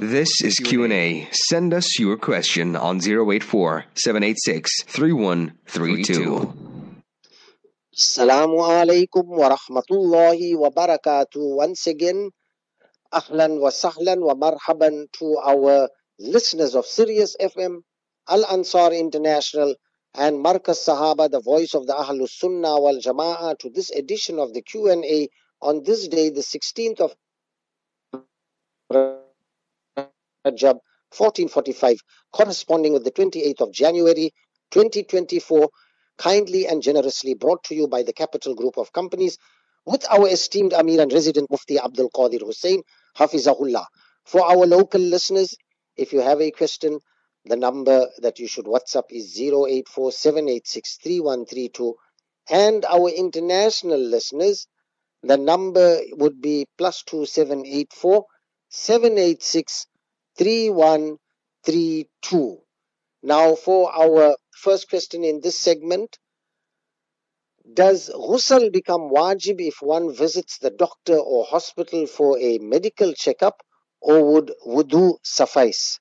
This is Q&A. Send us your question on 084 786 3132. Assalamu alaikum wa rahmatullahi wa barakatuh. Once again, ahlan wa sahlan wa marhaban to our listeners of Sirius FM, Al Ansar International, and Markaz Sahaba, the voice of the Ahlus Sunnah wal Jama'ah, to this edition of the Q&A on this day, the 16th of Rajab 1445, corresponding with the 28th of January 2024, kindly and generously brought to you by the Capital Group of Companies with our esteemed Amir and resident Mufti Abdul Qadir Hussein, Hafizahullah. For our local listeners, if you have a question, the number that you should WhatsApp is 0847863132. And our international listeners, the number would be plus 2784 786 3132. Now, for our first question in this segment Does ghusl become wajib if one visits the doctor or hospital for a medical checkup, or would wudu suffice?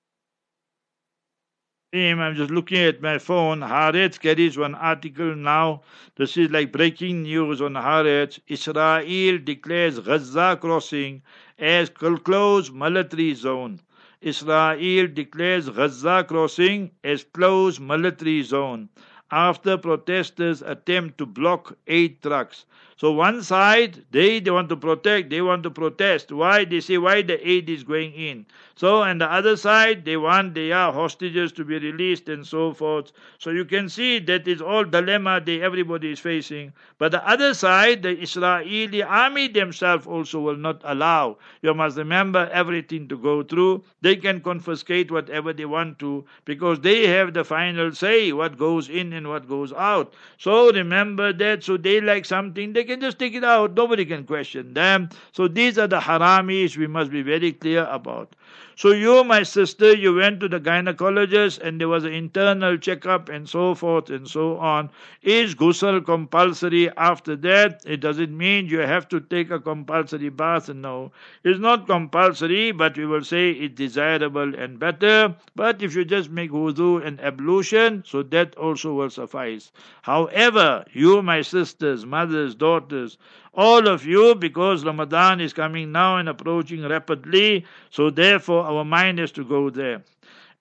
I'm just looking at my phone. Haaretz carries one article now. This is like breaking news on Haaretz. Israel declares Gaza crossing as closed military zone. Israel declares Gaza crossing as closed military zone after protesters attempt to block aid trucks. So one side they, they want to protect, they want to protest. Why? They say why the aid is going in. So and the other side they want their hostages to be released and so forth. So you can see that is all dilemma that everybody is facing. But the other side, the Israeli army themselves also will not allow. You must remember everything to go through. They can confiscate whatever they want to because they have the final say what goes in and what goes out. So remember that. So they like something they can just take it out. Nobody can question them. So these are the haramis we must be very clear about. So you, my sister, you went to the gynecologist and there was an internal checkup and so forth and so on. Is ghusl compulsory after that? It doesn't mean you have to take a compulsory bath. No, it's not compulsory, but we will say it's desirable and better. But if you just make wudu and ablution, so that also will suffice. However, you, my sisters, mothers, daughters, all of you, because Ramadan is coming now and approaching rapidly, so therefore our mind is to go there.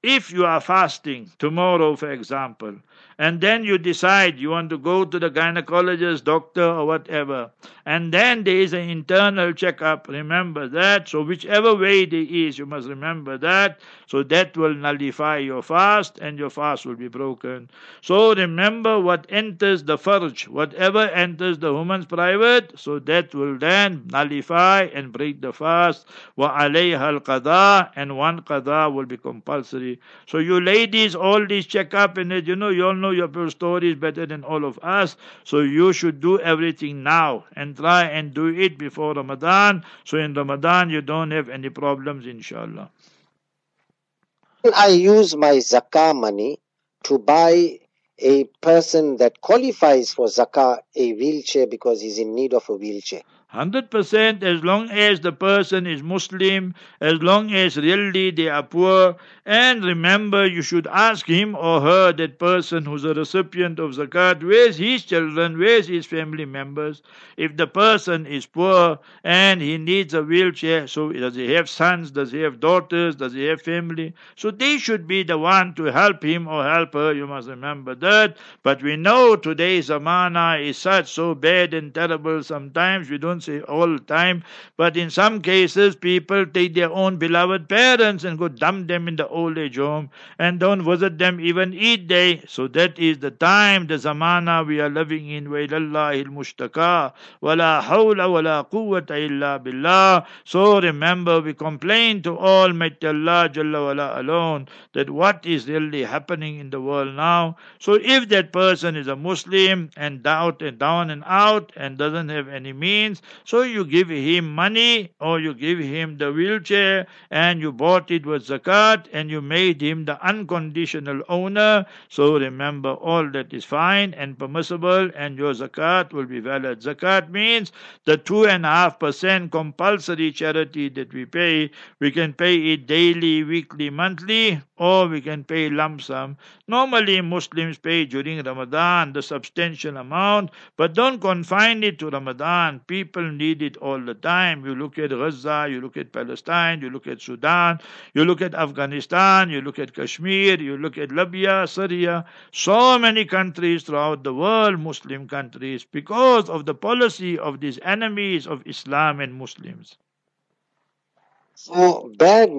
If you are fasting tomorrow, for example, and then you decide you want to go to the gynecologist, doctor, or whatever, and then there is an internal checkup, remember that. So, whichever way there is, you must remember that. So, that will nullify your fast and your fast will be broken. So, remember what enters the farj, whatever enters the woman's private, so that will then nullify and break the fast. Wa alayha al and one qada will be compulsory. So, you ladies, all these checkup and you know, you all know know your story is better than all of us. So you should do everything now and try and do it before Ramadan. So in Ramadan you don't have any problems, inshallah. I use my zakah money to buy a person that qualifies for zakah a wheelchair because he's in need of a wheelchair. 100% as long as the person is Muslim, as long as really they are poor. And remember, you should ask him or her, that person who's a recipient of zakat, where's his children, where's his family members. If the person is poor and he needs a wheelchair, so does he have sons, does he have daughters, does he have family? So they should be the one to help him or help her, you must remember that. But we know today's zamana is such so bad and terrible sometimes we don't all the time, but in some cases, people take their own beloved parents and go dump them in the old age home and don't visit them even each day. So that is the time, the zamana we are living in. وَإِلَى الْمُشْتَكَى وَلَا حَوْلَ وَلَا قُوَّةَ إِلَّا بِاللَّهِ So remember, we complain to Almighty Allah Jalla wala alone that what is really happening in the world now. So if that person is a Muslim and doubt and down and out and doesn't have any means, so you give him money or you give him the wheelchair and you bought it with zakat and you made him the unconditional owner. So remember all that is fine and permissible and your zakat will be valid. Zakat means the two and a half percent compulsory charity that we pay. We can pay it daily, weekly, monthly or we can pay lump sum. Normally Muslims pay during Ramadan the substantial amount, but don't confine it to Ramadan. People need it all the time. You look at Gaza, you look at Palestine, you look at Sudan, you look at Afghanistan, you look at Kashmir, you look at Libya, Syria, so many countries throughout the world, Muslim countries, because of the policy of these enemies of Islam and Muslims. So bad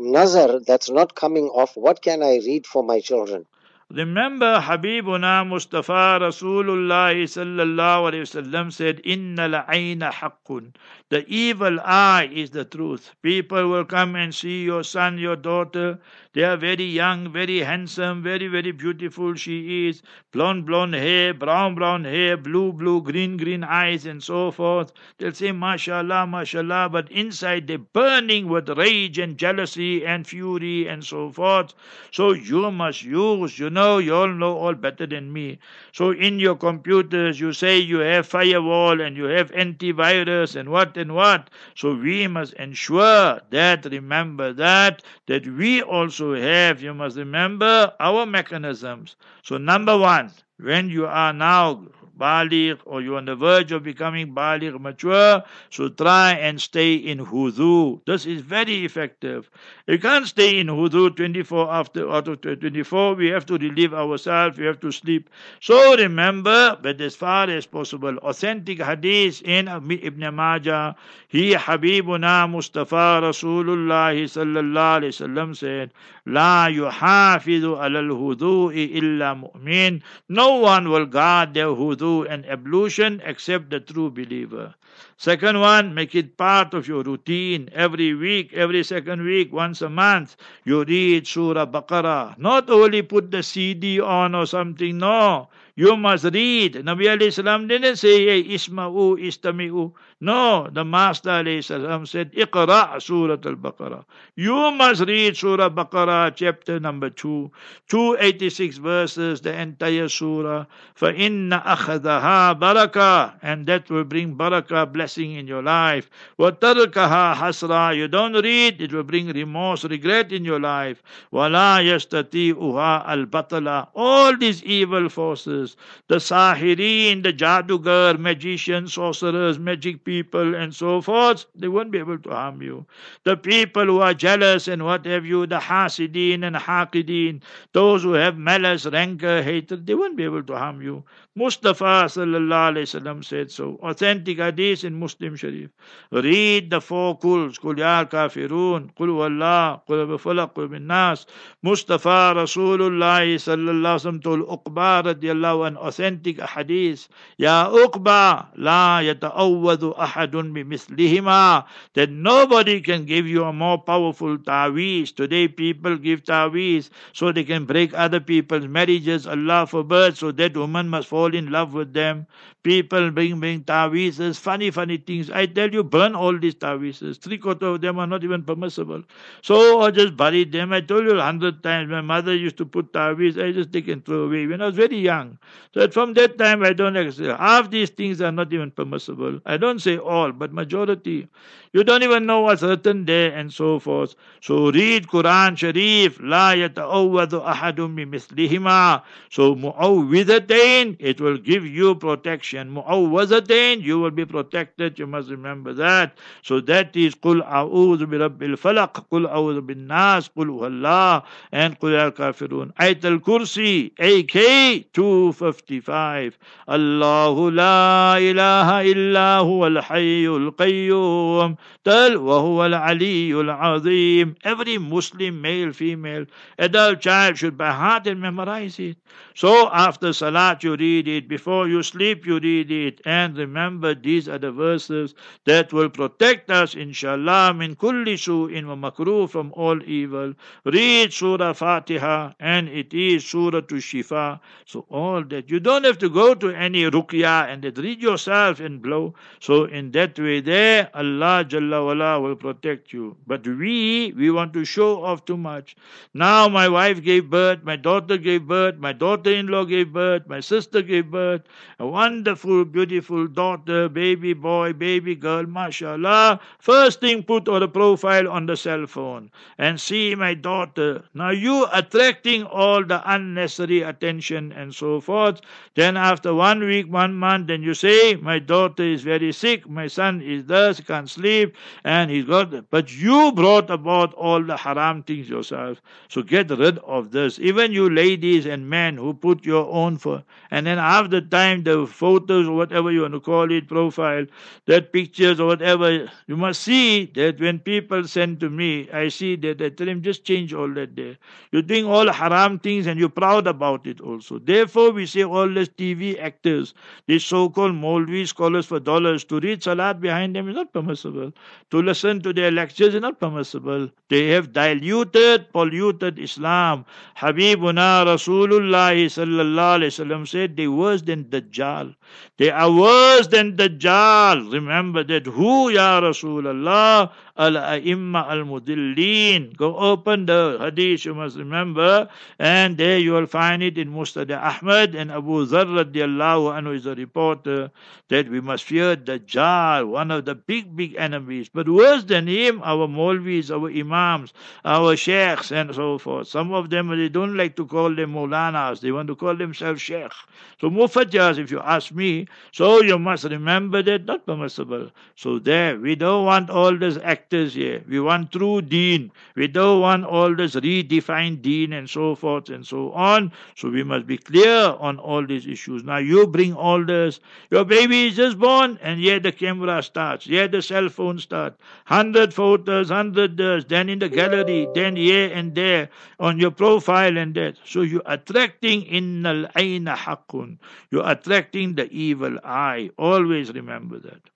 nazar that's not coming off, what can I read for my children? Remember Habibuna Mustafa Rasulullah sallallahu alayhi wasallam said, Inna la'ayna haqqun. The evil eye is the truth. People will come and see your son, your daughter. They are very young, very handsome, very, very beautiful. She is blonde, blonde hair, brown, brown hair, blue, blue, green, green eyes, and so forth. They'll say, MashaAllah, MashaAllah, but inside they're burning with rage and jealousy and fury and so forth. So you must use, you know, you all know all better than me. So in your computers, you say you have firewall and you have antivirus and what and what. So we must ensure that, remember that, that we also have, you must remember our mechanisms. So number one, when you are now baligh or you're on the verge of becoming baligh mature, so try and stay in wudu. This is very effective. You can't stay in wudu 24 after out of 24. We have to relieve ourselves. We have to sleep. So remember that as far as possible, authentic hadith in Ibn Majah, he Habibuna Mustafa Rasulullah sallallahu alaihi wasallam said, La yuhafidu alal wudu'i illa mu'min. No one will guard their hudu and ablution except the true believer. Second one, make it part of your routine. Every week, every second week, once a month, you read Surah Baqarah. Not only put the CD on or something, no. You must read. Nabi Alaihi didn't say, hey, Isma'u, Istami'u. No, the Master alayhi salam said, Iqra' Surah Al-Baqarah. You must read Surah Baqarah, chapter number 2, 286 verses, the entire surah. فَإِنَّ أَخَذَهَا barakah, And that will bring barakah, blessing in your life. وَتَرْكَهَا hasra. You don't read, it will bring remorse, regret in your life. وَلَا يَسْتَطِيعُهَا الْبَطَلَ All these evil forces, the Sahirin, the Jadugar, magicians, sorcerers, magic people, and so forth, they won't be able to harm you. The people who are jealous and what have you, the Hasidin and Haqidin, those who have malice, rancor, hatred, they won't be able to harm you. Mustafa sallallahu said so. Authentic hadith in Muslim Sharif. Read the four kuls. Kul ya kafirun. Kul wallah. Kul bifalaq. Kul bin. Mustafa Rasulullah sallallahu alayhi wasallam told Uqba radiallahu an authentic hadith. Ya Uqba la yata'awwadu ahadun bimislihima. That nobody can give you a more powerful ta'weez. Today people give ta'weez so they can break other people's marriages. Allah forbid. So that woman must fall in love with them. People bring, bring ta'weezes, funny, funny things. I tell you, burn all these ta'weezes. Three quarter of them are not even permissible. So I just bury them. I told you a hundred times, my mother used to put ta'weez, I just take and throw away when I was very young. So from that time, I don't accept. Half these things are not even permissible. I don't say all, but majority. You don't even know what's written there and so forth. So read Quran Sharif. La yata'awwadu ahadum bimithlihima. So mu'awwidatain, it will give you protection. Mu'awwazatain, you will be protected. You must remember that. So that is Qul a'udhu bi rabbil falaq. Qul a'udhu bin nas. Qul huwallah. And Qul al kafirun. Ayat al kursi. AK 255. Allahu la ilaha illa al hayyul qayyum. Tell وهو العلي العظيم. Every Muslim, male, female, adult child should by heart and memorize it. So after Salat you read it, before you sleep you read it, and remember these are the other verses that will protect us, inshallah, min kulli su'in wa makruh from all evil. Read Surah Fatiha and it is Surah to Shifa. So all that. You don't have to go to any ruqya and that read yourself and blow. So in that way there, Allah Jalla wala will protect you. But we, we want to show off too much. Now my wife gave birth, my daughter gave birth, my daughter-in-law gave birth, my sister gave birth, a wonderful, beautiful daughter, baby boy, baby girl, mashallah. First thing, put on a profile on the cell phone and see my daughter. Now you attracting all the unnecessary attention and so forth. Then after one week, one month, then you say, my daughter is very sick, my son is thus, he can't sleep, and he's got, but you brought about all the haram things yourself. So get rid of this. Even you ladies and men who put your own for, and then after time, the photos or whatever you want to call it, profile, that pictures or whatever, you must see that when people send to me, I see that I tell them just change all that there. You're doing all haram things and you're proud about it also. Therefore, we say all these TV actors, these so-called Molvi scholars for dollars, to read Salat behind them is not permissible. To listen to their lectures is not permissible. They have diluted, polluted Islam. Habibuna Rasulullah sallallahu alayhi said they worse than Dajjal. They are worse than Dajjal. Remember that. Who, Ya Rasulullah? Al-A'imma al-Mudillin. Go open the hadith, you must remember. And there you will find it in Musnad Ahmad and Abu Dharr radiallahu anhu is a reporter that we must fear Dajjal, one of the big, big enemies. But worse than him, our Molvis, our Imams, our Sheikhs and so forth. Some of them, they don't like to call them Maulanas. They want to call themselves Sheikh. So Mufajas, if you ask me, so you must remember that not permissible. So there, we don't want all this actors here. We want true deen. We don't want all this redefined deen and so forth and so on. So we must be clear on all these issues. Now you bring all this. Your baby is just born and yet the camera starts. Yet the cell phone starts. Hundred photos, hundred this, then in the gallery, then here and there on your profile and that. So you're attracting in al aina haqqun. You're attracting the evil eye. Always remember that.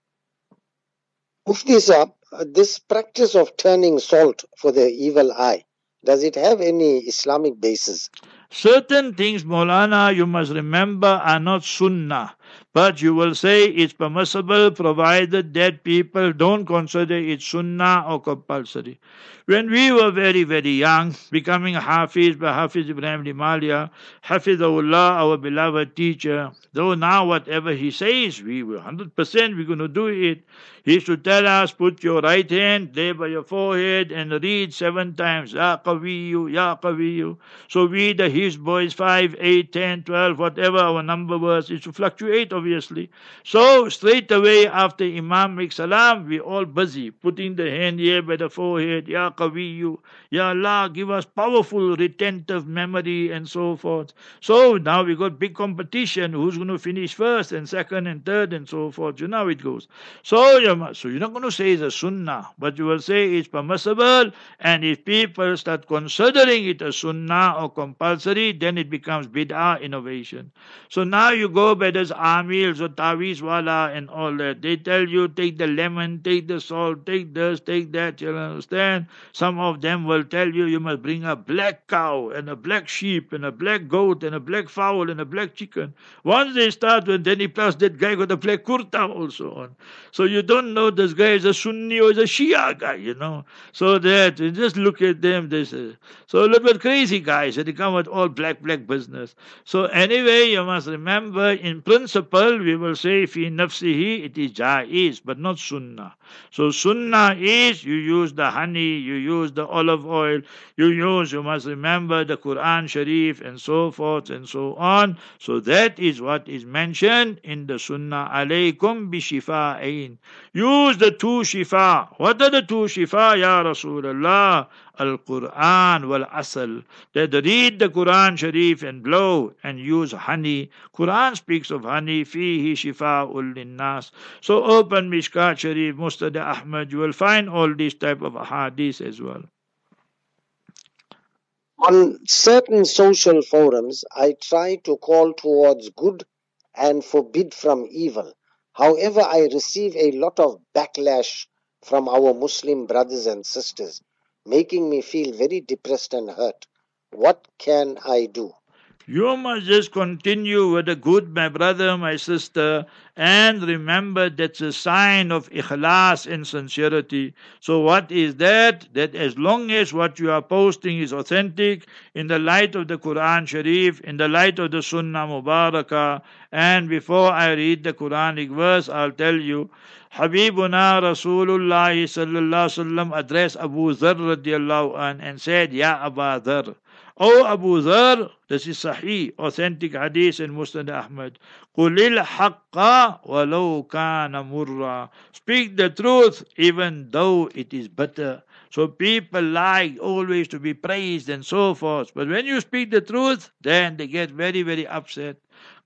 Mufti Saab, this practice of turning salt for the evil eye, does it have any Islamic basis? Certain things, Molana, you must remember, are not sunnah. But you will say it's permissible provided that people don't consider it sunnah or compulsory. When we were very, very young, becoming Hafiz by Hafiz Ibrahim Limalia, Hafizahullah, our beloved teacher, though now whatever he says, we will 100% we're going to do it. He should tell us, put your right hand there by your forehead and read seven times, Ya Qawiyu, Ya Qawiyu. So we, the his boys, 5, 8, 10, 12, whatever our number was, it should fluctuate obviously. So straight away after Imam makes salam, we all busy, putting the hand here by the forehead, Ya Qawiyu, Ya Allah, give us powerful retentive memory and so forth. So now we got big competition, who's going to finish first and second and third and so forth. You know how it goes. So, you so you're not going to say it's a sunnah, but you will say it's permissible, and if people start considering it a sunnah or compulsory, then it becomes bid'ah innovation. So now you go by this amils or tawiz wala and all that. They tell you take the lemon, take the salt, take this, take that. You understand? Some of them will tell you you must bring a black cow and a black sheep and a black goat and a black fowl and a black chicken. Once they start with, then he plus that guy got a black kurta also on. So you don't know this guy is a Sunni or is a Shia guy, you know. So that just look at them, they say. So a little bit crazy guys, they come with all black, black business. So anyway, you must remember in principle we will say fi nafsihi it is jaiz, but not sunnah. So sunnah is you use the honey, you use the olive oil, you use, you must remember the Quran Sharif and so forth and so on. So that is what is mentioned in the Sunnah. Alaykum bi shifa'ain. Use the two shifa. What are the two shifa, Ya Rasulullah? Al-Quran wal asal. That read the Quran Sharif and blow and use honey. Quran speaks of honey. Fihi shifa'ul linnas. So open Mishkat Sharif, Musnad Ahmad. You will find all these type of hadiths as well. On certain social forums, I try to call towards good and forbid from evil. However, I receive a lot of backlash from our Muslim brothers and sisters, making me feel very depressed and hurt. What can I do? You must just continue with the good, my brother, my sister, and remember that's a sign of ikhlas and sincerity. So, what is that? That as long as what you are posting is authentic, in the light of the Quran Sharif, in the light of the Sunnah Mubarakah, and before I read the Quranic verse, I'll tell you, Habibuna Rasulullah sallallahu addressed Abu Dharr radiallahu an and said, Ya Abu Dharr, O Abu Dhar, this is Sahih, authentic hadith in Musnad Ahmad. قُلِ haqqa وَلَوْ كَانَ Speak the truth even though it is bitter. So people like always to be praised and so forth. But when you speak the truth, then they get very, very upset.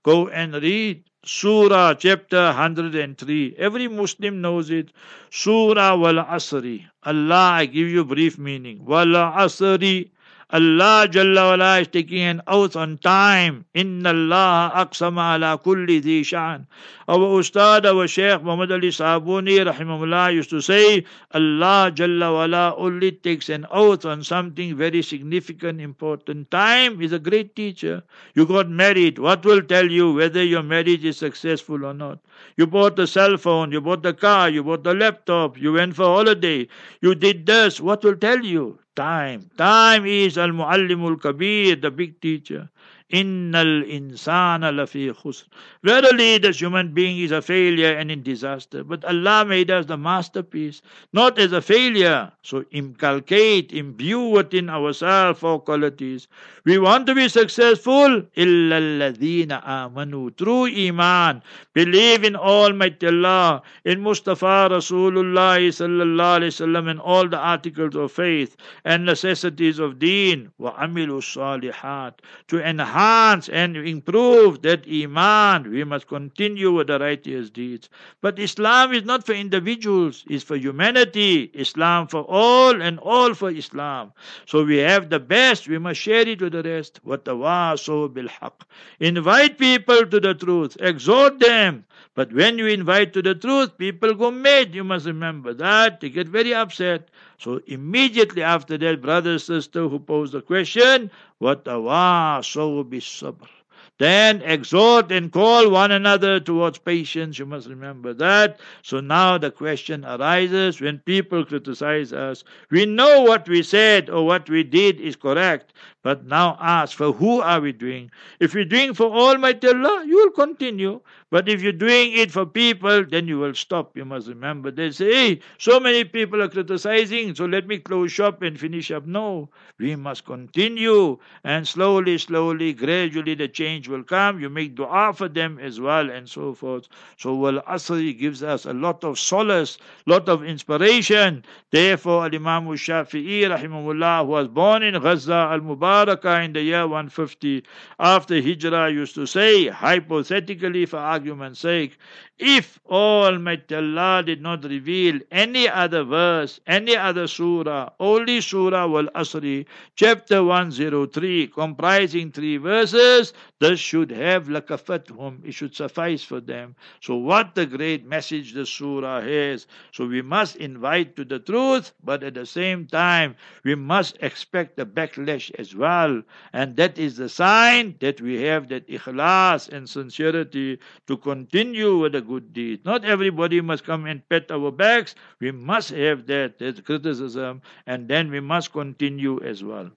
Go and read Surah chapter 103. Every Muslim knows it. Surah wal asri. Allah, I give you brief meaning. Wal asri. Allah Jalla wala is taking an oath on time. Inna Allah aqsama ala kulli dhi shan. Our Ustad, our Shaykh Muhammad Ali Sabuni rahimahullah used to say, Allah Jalla wala only takes an oath on something very significant, important. Time is a great teacher. You got married. What will tell you whether your marriage is successful or not? You bought the cell phone, you bought the car, you bought the laptop, you went for holiday, you did this. What will tell you? Time. Time is Al Muallimul Kabir, the big teacher. Innal insana lafi khusr. Verily, this human being is a failure and in disaster. But Allah made us the masterpiece, not as a failure. So inculcate, imbue within ourselves four qualities. We want to be successful. Illa alladhina amanu. True iman. Believe in Almighty Allah, in Mustafa Rasulullah sallallahu alaihi wasallam, and all the articles of faith and necessities of deen. Wa amilu salihat. To enhance enhance and improve that iman. We must continue with the righteous deeds. But Islam is not for individuals, it's for humanity. Islam for all and all for Islam. So we have the best, we must share it with the rest. What the bil haq. Invite people to the truth, exhort them. But when you invite to the truth, people go mad. You must remember that. They get very upset. So immediately after that, brother, sister who posed the question, what so be sabr. Then exhort and call one another towards patience. You must remember that. So now the question arises when people criticize us. We know what we said or what we did is correct, but now ask for who are we doing? If you're doing for Almighty Allah, you will continue. But if you're doing it for people, then you will stop. You must remember. They say, hey, so many people are criticizing, so let me close shop and finish up. No, we must continue. And slowly, slowly, gradually, the change will come. You make dua for them as well, and so forth. So, Wal Asri gives us a lot of solace, lot of inspiration. Therefore, Imam Shafi'i, rahimahullah, who was born in Gaza, Al Mubarakah, in the year 150 after Hijrah, used to say, hypothetically, for argument's sake, if Almighty Allah did not reveal any other verse, any other surah, only Surah Al Asri, chapter 103, comprising three verses, this should have lakafathum, it should suffice for them. So, what the great message the surah has. So, we must invite to the truth, but at the same time, we must expect the backlash as well. And that is the sign that we have that ikhlas and sincerity to continue with the good deeds. Not everybody must come and pat our backs. We must have that, that criticism, and then we must continue as well.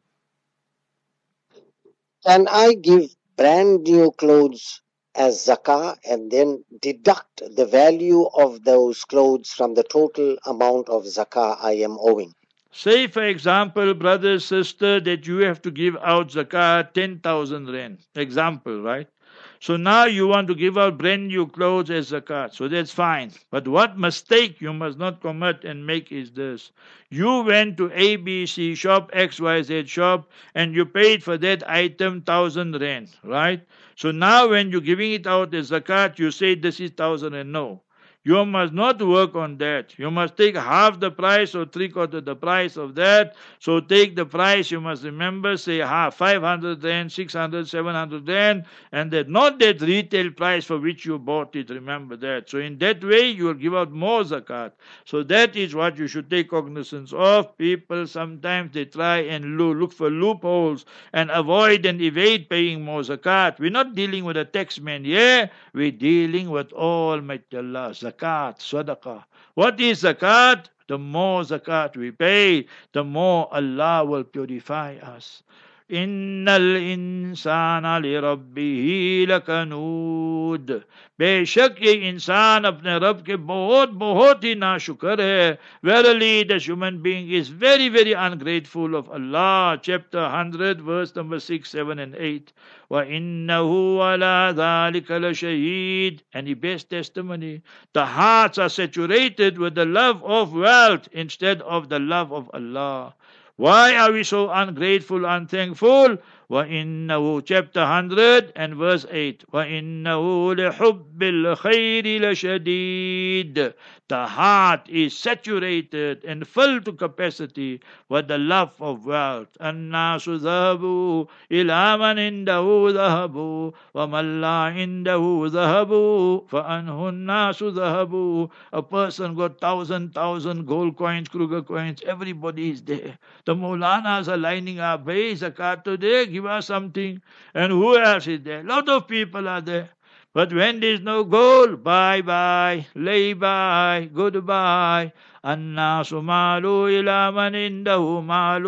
Can I give brand new clothes as zakah and then deduct the value of those clothes from the total amount of zakah I am owing? Say, for example, brother, sister, that you have to give out zakah 10,000 rand. Example, right? So now you want to give out brand new clothes as zakat. So that's fine. But what mistake you must not commit and make is this. You went to ABC shop, XYZ shop, and you paid for that item thousand rand, right? So now when you're giving it out as zakat, you say this is thousand and no. You must not work on that. You must take half the price or three quarter the price of that. So take the price, you must remember, say half, 500 rand, 600, 700 rand, and that not that retail price for which you bought it, remember that. So in that way, you will give out more zakat. So that is what you should take cognizance of. People sometimes they try and look for loopholes and avoid and evade paying more zakat. We're not dealing with a taxman here, we're dealing with Almighty Allah. Zakat zakat, sadaqah. What is zakat? The more zakat we pay, the more Allah will purify us. إن الإنسان لربه لكنود बेशक ये इंसान अपने रब के बहुत बहुत ही नाशुक्र है verily the human being is very very ungrateful of Allah chapter 100 verse number 6 7 and 8 وإنه على ذلك لشهيد and he bears testimony the hearts are saturated with the love of wealth instead of the love of Allah why are we so ungrateful, unthankful? وإنه chapter 100 and verse 8 وإنه لحب الخير لشديد the heart is saturated and filled to capacity with the love of wealth الناس ذهبوا إلى من عنده ذهبوا ومن لا عنده ذهبوا فأنه الناس ذهبوا a person got thousand thousand gold coins Kruger coins everybody is there the Maulanas are lining up hey zakat today give us something. And who else is there? A lot of people are there. But when there's no goal, bye bye, lay bye, goodbye. الناس مالوا إلى من عنده مال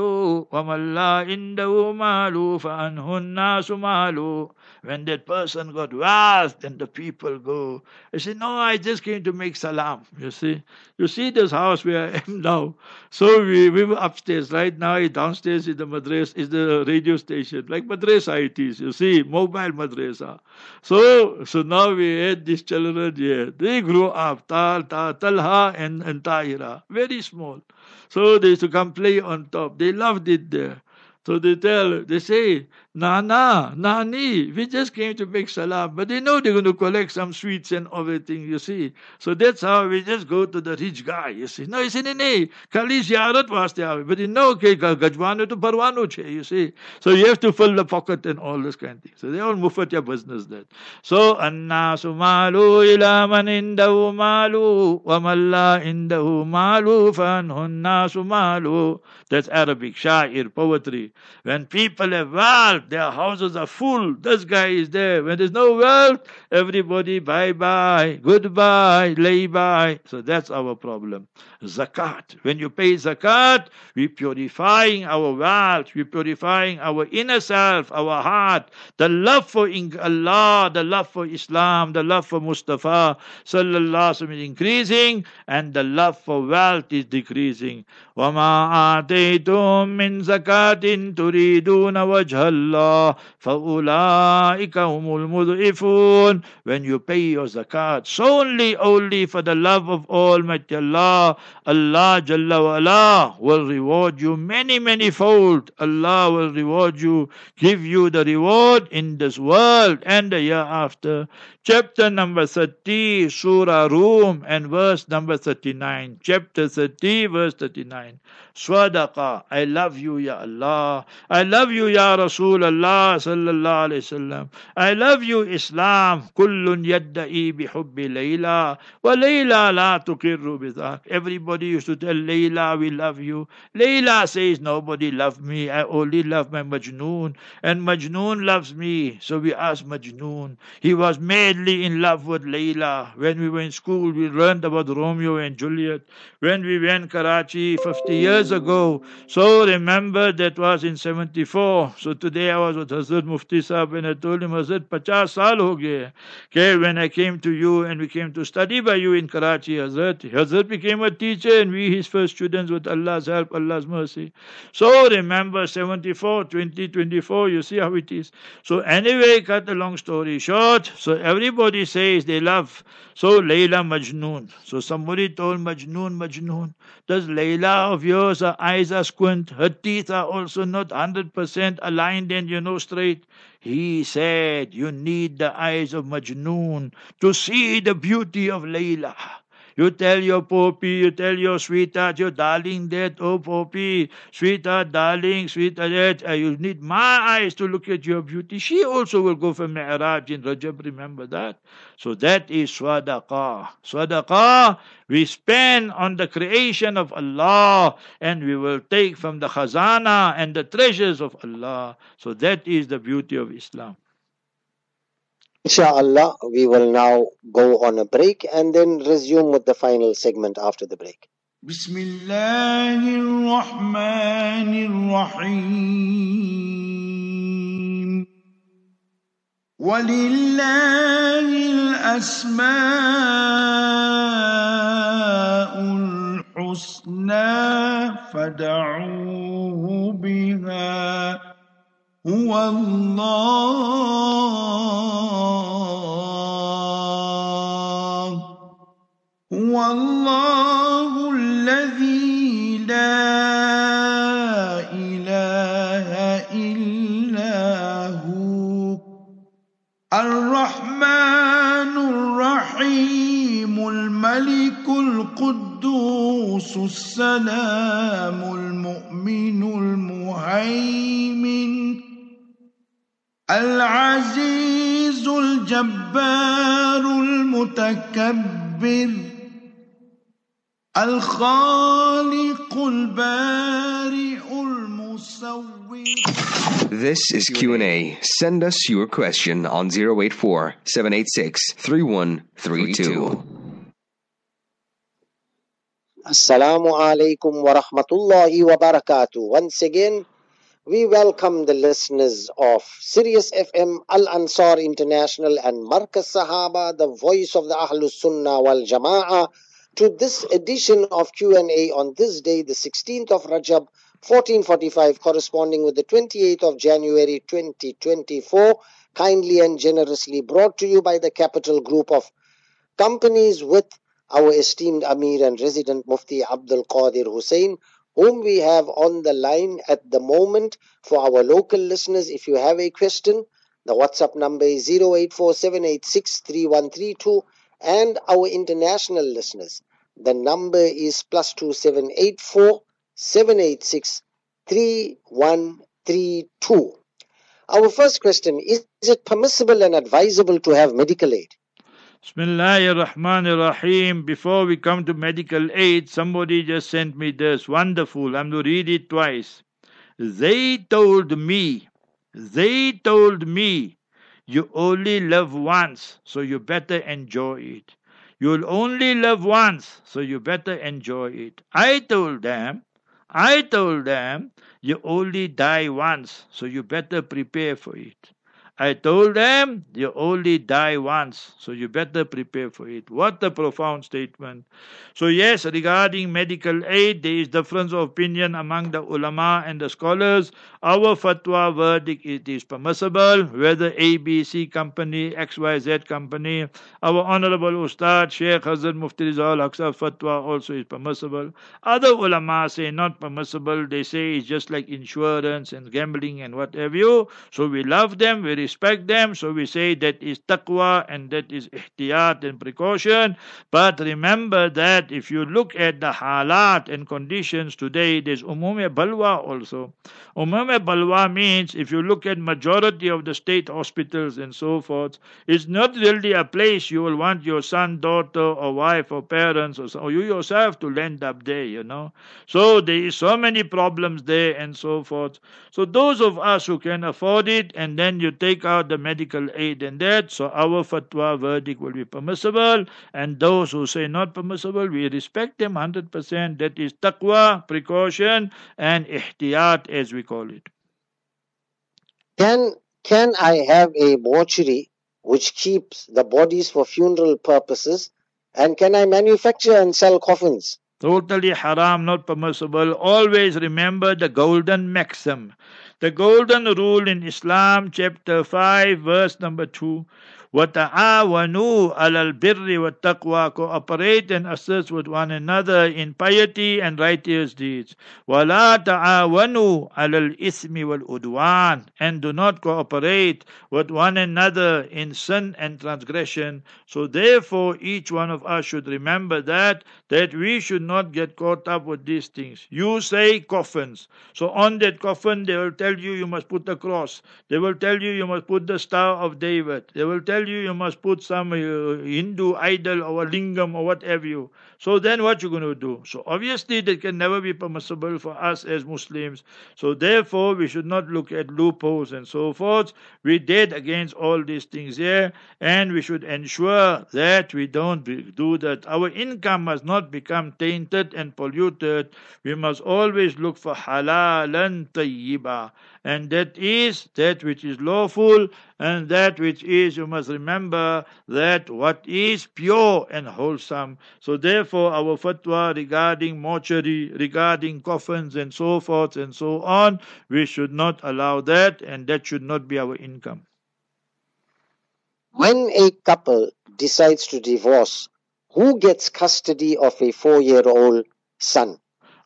ومن لا عنده مال فأنه الناس مال when that person got wealth, then the people go. I say, no, I just came to make salam. You see, you see this house where I am now. So we, we were upstairs. Right now, downstairs is the madrasa, is the radio station, like madrasa it is. You see, mobile madrasa. So, so now we had these children here. They grew up, Tal, Tal, Talha and, and Tahira, very small. So they used to come play on top. They loved it there. So they tell, they say, Nana, Nani, we just came to make salam. But they know they're going to collect some sweets and everything, you see. So that's how we just go to the rich guy, you see. No, he said, nee, kali ziyarat waste aave. But you know, okay, gajwanu to parwanu che, you see. So you have to fill the pocket and all this kind of thing. So they all mufat your business that. So, annasu malu ila man indahu malu, wa man indahu malu, nasu malu. That's Arabic, sha'ir, poetry. When people have wealth, their houses are full. This guy is there. When there's no wealth, everybody bye bye, goodbye, lay bye. So that's our problem. Zakat. When you pay zakat, we're purifying our wealth, we're purifying our inner self, our heart, the love for Allah, the love for Islam, the love for Mustafa sallallahu alaihi Wasallam is increasing, and the love for wealth is decreasing. وما آتيتم من زكاة تريدون وجه الله فأولئك هم المضعفون When you pay your zakat solely only for the love of Almighty Allah, Allah Jalla wa Allah will reward you many, many fold. Allah will reward you, give you the reward in this world and the year after. Chapter number 30, Surah Rum, and verse number 39. Chapter 30, verse 39. Swadaqa, I love you, Ya Allah. I love you, Ya Rasul Allah, sallallahu alayhi wasallam. I love you, Islam. Kullun yadda'i bihubbi Layla. Wa Layla la tukirru bidhak. Everybody used to tell Layla, we love you. Layla says, nobody loved me. I only love my Majnoon. And Majnoon loves me. So we asked Majnoon. He was madly in love with Layla. When we were in school, we learned about Romeo and Juliet. When we went Karachi 50 years years ago. So remember that was in 74. So today I was with Hazrat Mufti Sahib and I told him, Hazrat, 50 saal ho gaye. Okay, when I came to you and we came to study by you in Karachi, Hazrat, Hazrat became a teacher and we his first students with Allah's help, Allah's mercy. So remember 74, 2024, you see how it is. So anyway, cut the long story short, so everybody says they love. So Layla Majnoon. So somebody told Majnoon, Majnoon, does Layla of yours her eyes are squint, her teeth are also not 100% aligned and you know straight. He said, You need the eyes of Majnoon to see the beauty of Layla. You tell your poppy, you tell your sweetheart, your darling that, oh poppy, sweetheart, darling, sweetheart that, uh, you need my eyes to look at your beauty. She also will go for Mi'raj in Rajab, remember that? So that is Sadaqah. Sadaqah, we spend on the creation of Allah and we will take from the khazana and the treasures of Allah. So that is the beauty of Islam. Inshallah, we will now go on a break and then resume with the final segment after the break. بسم الله الرحمن الرحيم ولله الأسماء الحسنى فدعوه بها هو الله القدوس السلام المؤمن المهيمن العزيز الجبار المتكبر الخالق البارئ المصور This is Q&A. Send us your question on 084 786 3132. Assalamu alaikum wa rahmatullahi wa barakatuh. Once again, we welcome the listeners of Sirius FM, Al Ansar International, and Markaz Sahaba, the voice of the Ahlus Sunnah wal Jama'ah, to this edition of Q&A on this day, the 16th of Rajab, 1445, corresponding with the 28th of January 2024, kindly and generously brought to you by the Capital Group of Companies with our esteemed Amir and resident Mufti Abdul Qadir Hussein, whom we have on the line at the moment. For our local listeners, if you have a question, the WhatsApp number is 0847863132, and our international listeners, the number is plus 2784 786 3132. Our first question is, is it permissible and advisable to have medical aid? Bismillahir Rahmanir Rahim. Before we come to medical aid, somebody just sent me this. Wonderful. I'm going to read it twice. They told me, they told me, you only live once, so you better enjoy it. You'll only live once, so you better enjoy it. I told them, I told them, you only die once, so you better prepare for it. I told them, you only die once, so you better prepare for it. What a profound statement. So, yes, regarding medical aid, there is difference of opinion among the ulama and the scholars. Our fatwa verdict it is permissible, whether ABC company, XYZ company, our honorable Ustad, Sheikh Hazrat Mufti Rizal Aqsa fatwa also is permissible. Other ulama say not permissible, they say it's just like insurance and gambling and what have you. So we love them, we respect them, so we say that is taqwa and that is ihtiyat and precaution. But remember that if you look at the halat and conditions today, there's umum balwa also. Umum balwa means if you look at majority of the state hospitals and so forth, it's not really a place you will want your son, daughter, or wife, or parents, or, or you yourself to land up there, you know. So there is so many problems there and so forth. So those of us who can afford it, and then you take out the medical aid and that, so our fatwa verdict will be permissible, and those who say not permissible, we respect them 100%. That is taqwa, precaution, and ihtiyat as we call it. Can can I have a mortuary which keeps the bodies for funeral purposes? And can I manufacture and sell coffins? Totally haram, not permissible. Always remember the golden maxim. The golden rule in Islam, chapter 5, verse number 2. وَتَعَاوَنُوا عَلَى الْبِرِّ وَالتَّقْوَى Cooperate and assist with one another in piety and righteous deeds. وَلَا تَعَاوَنُوا عَلَى الْإِثْمِ وَالْعُدْوَانِ And do not cooperate with one another in sin and transgression. So therefore each one of us should remember that, that we should not get caught up with these things. You say coffins. So on that coffin they will tell you you must put the cross. They will tell you you must put the Star of David. They will tell you you must put some uh, Hindu idol or lingam or whatever you. So then what you're going to do? So obviously that can never be permissible for us as Muslims. So therefore we should not look at loopholes and so forth. We dead against all these things here and we should ensure that we don't do that. Our income must not become tainted and polluted. We must always look for halal and tayyiba and that is that which is lawful, and that which is, you must remember, that what is pure and wholesome. So therefore, our fatwa regarding mortuary, regarding coffins and so forth and so on, we should not allow that, and that should not be our income. When a couple decides to divorce, who gets custody of a four-year-old son?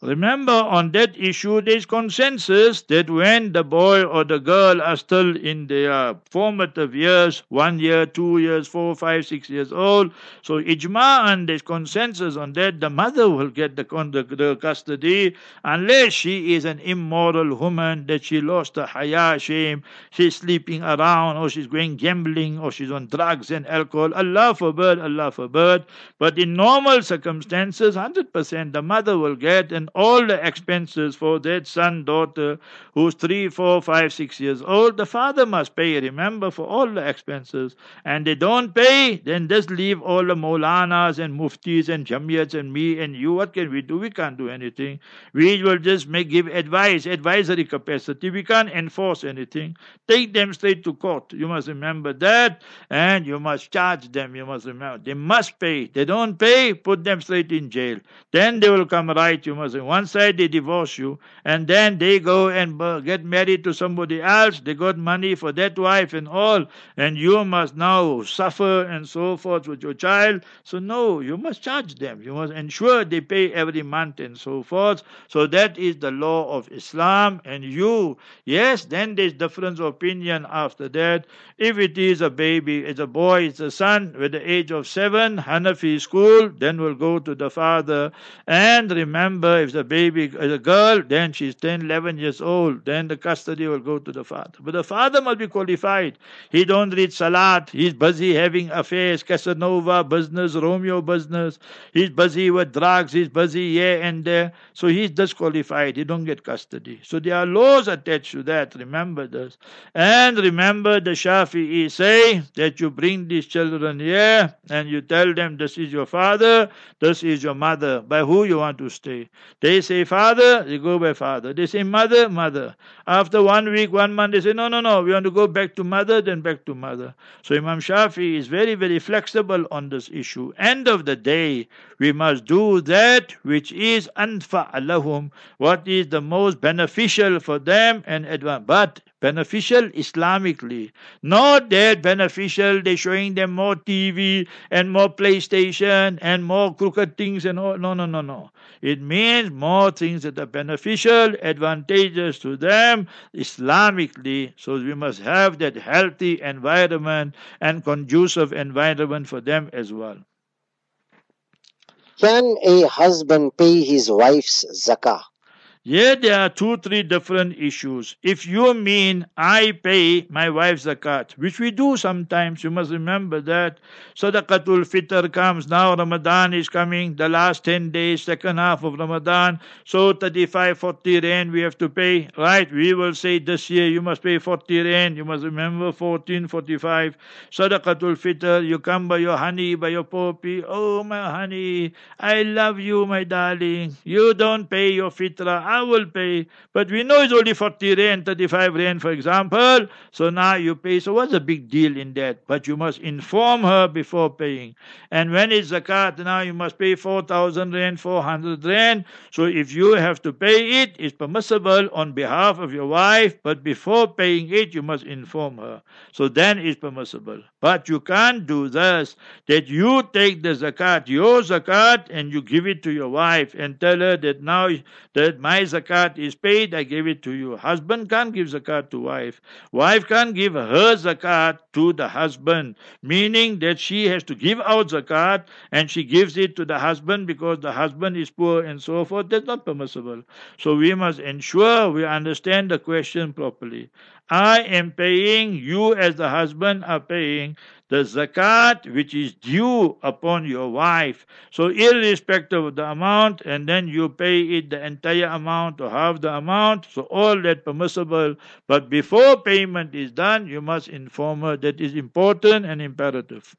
Remember, on that issue, there is consensus that when the boy or the girl are still in their formative years, one year, two years, four, five, six years old, so ijma and there's consensus on that, the mother will get the, the, the custody unless she is an immoral woman that she lost her haya, shame, she's sleeping around, or she's going gambling, or she's on drugs and alcohol. Allah forbid, Allah forbid. But in normal circumstances, 100% the mother will get and all the expenses for that son, daughter who's three, four, five, six years old. The father must pay, remember, for all the expenses. And they don't pay, then just leave all the Maulanas and Muftis and Jamiyats and me and you. What can we do? We can't do anything. We will just make give advice, advisory capacity. We can't enforce anything. Take them straight to court. You must remember that. And you must charge them. You must remember. They must pay. They don't pay, put them straight in jail. Then they will come right. You must one side they divorce you, and then they go and get married to somebody else. They got money for that wife and all, and you must now suffer and so forth with your child. So no, you must charge them. You must ensure they pay every month and so forth. So that is the law of Islam. And you, yes, then there's difference of opinion after that. If it is a baby, it's a boy, it's a son, with the age of seven, Hanafi school, then we'll go to the father. And remember, if the baby is a girl, then she's 10, 11 years old, then the custody will go to the father. But the father must be qualified. He don't read Salat. He's busy having affairs, Casanova business, Romeo business. He's busy with drugs. He's busy here and there. So he's disqualified. He don't get custody. So there are laws attached to that. Remember this. And remember the Shafi'i say that you bring these children here and you tell them this is your father, this is your mother, by who you want to stay. They say father, they go by father. They say mother, mother. After one week, one month, they say no, no, no, we want to go back to mother, then back to mother. So Imam Shafi is very, very flexible on this issue. End of the day, we must do that which is anfa what is the most beneficial for them and advance. But beneficial Islamically. Not that beneficial, they're showing them more TV and more PlayStation and more crooked things and all. No, no, no, no. It means more things that are beneficial, advantageous to them Islamically. So we must have that healthy environment and conducive environment for them as well. Can a husband pay his wife's zakah? Yeah, there are two, three different issues. If you mean I pay my wife's zakat, which we do sometimes, you must remember that. Sadaqatul Fitr comes now, Ramadan is coming, the last 10 days, second half of Ramadan. So 35, 40 rand we have to pay, right? We will say this year you must pay 40 rand, you must remember 14, 45. Sadaqatul Fitr, you come by your honey, by your poppy. Oh, my honey, I love you, my darling. You don't pay your fitra. I will pay. But we know it's only 40 rand, 35 rand, for example. So now you pay. So what's the big deal in that? But you must inform her before paying. And when it's zakat, now you must pay 4,000 rand, 400 rand. So if you have to pay it, it's permissible on behalf of your wife. But before paying it, you must inform her. So then it's permissible. But you can't do this, that you take the zakat, your zakat, and you give it to your wife and tell her that now that my zakat is paid, I give it to you. Husband can't give zakat to wife. Wife can't give her zakat to the husband, meaning that she has to give out zakat and she gives it to the husband because the husband is poor and so forth. That's not permissible. So we must ensure we understand the question properly. I am paying, you as the husband are paying the zakat which is due upon your wife. So, irrespective of the amount, and then you pay it the entire amount or half the amount, so all that permissible. But before payment is done, you must inform her that is important and imperative.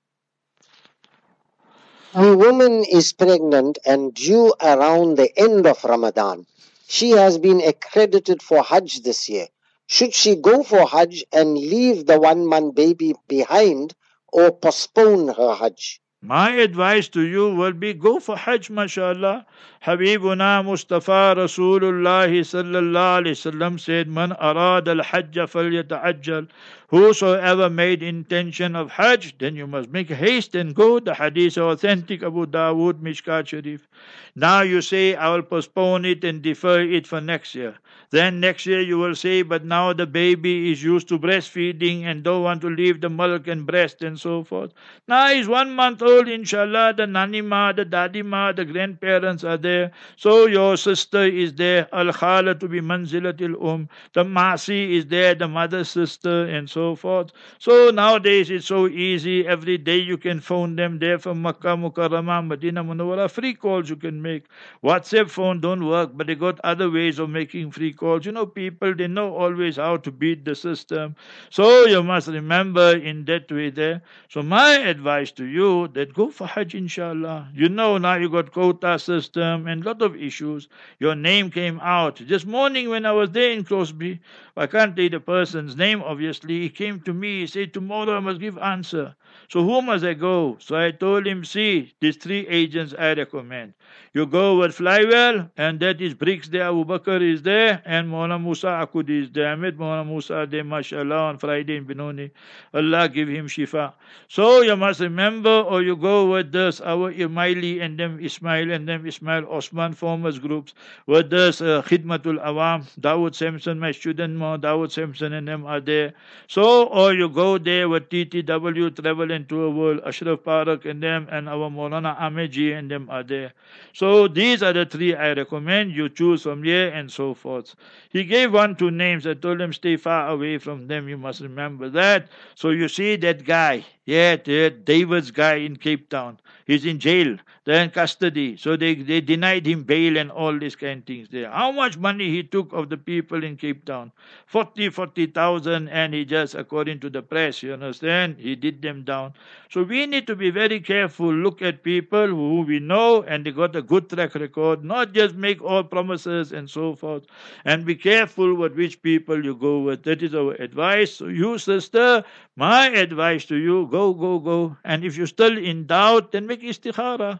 A woman is pregnant and due around the end of Ramadan. She has been accredited for Hajj this year. Should she go for Hajj and leave the one month baby behind or postpone her Hajj? My advice to you will be go for Hajj, mashallah. Habibuna Mustafa Rasulullah sallallahu alayhi wasallam said, Man arad al hajj falyata'ajjal. Whosoever made intention of Hajj, then you must make haste and go. The hadith authentic Abu Dawood Mishkat Sharif. Now you say, I will postpone it and defer it for next year. Then next year you will say, but now the baby is used to breastfeeding and don't want to leave the milk and breast and so forth. Now he's one month old, inshallah, the nanima, the dadima, the grandparents are there. So your sister is there, al khala to be manzilatil um. The masi is there, the mother sister and so forth. So nowadays it's so easy. Every day you can phone them there from Makkah, Mukarramah, Medina, Munawwara. Free calls you can make. WhatsApp phone don't work, but they got other ways of making free calls. You know, people, they know always how to beat the system. So you must remember in that way there. So my advice to you that go for Hajj inshallah. You know now you got quota system and lot of issues. Your name came out. This morning when I was there in Crosby, I can't tell the person's name obviously, came to me, he said, Tomorrow I must give answer. So who must I go? So I told him, see, these three agents I recommend. You go with Flywell, and that is Briggs there, Abu Bakr is there, and Mona Musa Akud is there. I met Musa there, mashallah, on Friday in Benoni. Allah give him shifa. So you must remember, or you go with this, our Imaili and them Ismail and them Ismail Osman formers groups, with this uh, Khidmatul Awam, Dawood Sampson, my student, Dawood Sampson and them are there. So, or you go there with TTW Travel and World, Ashraf Parak and them, and our Molana Ameji and them are there. So these are the three I recommend you choose from here and so forth. He gave one two names. I told him stay far away from them. You must remember that. So you see that guy, yeah, David's guy in Cape Town. He's in jail. They're in custody. So they, they denied him bail and all these kind of things there. How much money he took of the people in Cape Town? 40, 40,000 and he just, according to the press, you understand, he did them down. So we need to be very careful, look at people who we know and they got a good track record, not just make all promises and so forth. And be careful with which people you go with. That is our advice. So you, sister, my advice to you, go, go, go. And if you're still in doubt, then make istikhara.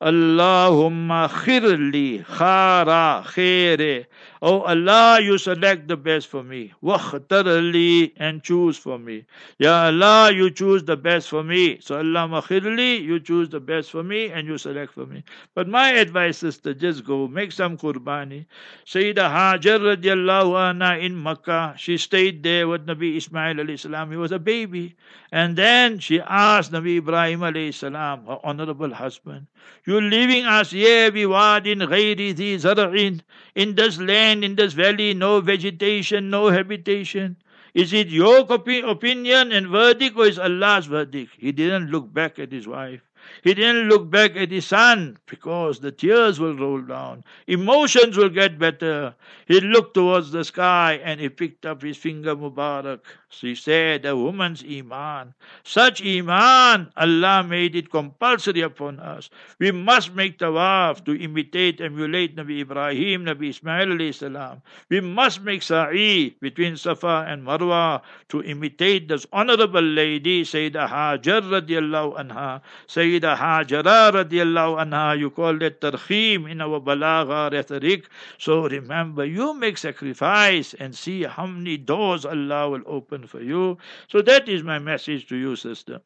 Allahumma khirli khara khaire. Oh Allah, you select the best for me. Wakhtarli and choose for me. Ya Allah, you choose the best for me. So Allahumma makhirli, you choose the best for me and you select for me. But my advice is to just go, make some qurbani. Sayyidah Hajar radiallahu anha in Makkah, she stayed there with Nabi Ismail alayhi salam. He was a baby. And then she asked Nabi Ibrahim alayhi salam, her honorable husband, you're leaving us here, biwadin ghayri dhi zar'in, in this land, in this valley, no vegetation, no habitation. Is it your opinion and verdict or is Allah's verdict? He didn't look back at his wife. He didn't look back at his son because the tears will roll down. Emotions will get better. He looked towards the sky and he picked up his finger Mubarak She said, a woman's iman. Such iman, Allah made it compulsory upon us. We must make tawaf to imitate, emulate Nabi Ibrahim, Nabi Ismail salam. We must make sa'i between Safa and Marwa to imitate this honorable lady, Sayyidah Hajar radiallahu anha. Sayyidah Hajara radiallahu anha. You call that tarkhim in our balagha rhetoric. So remember, you make sacrifice and see how many doors Allah will open for you. So that is my message to you, sister.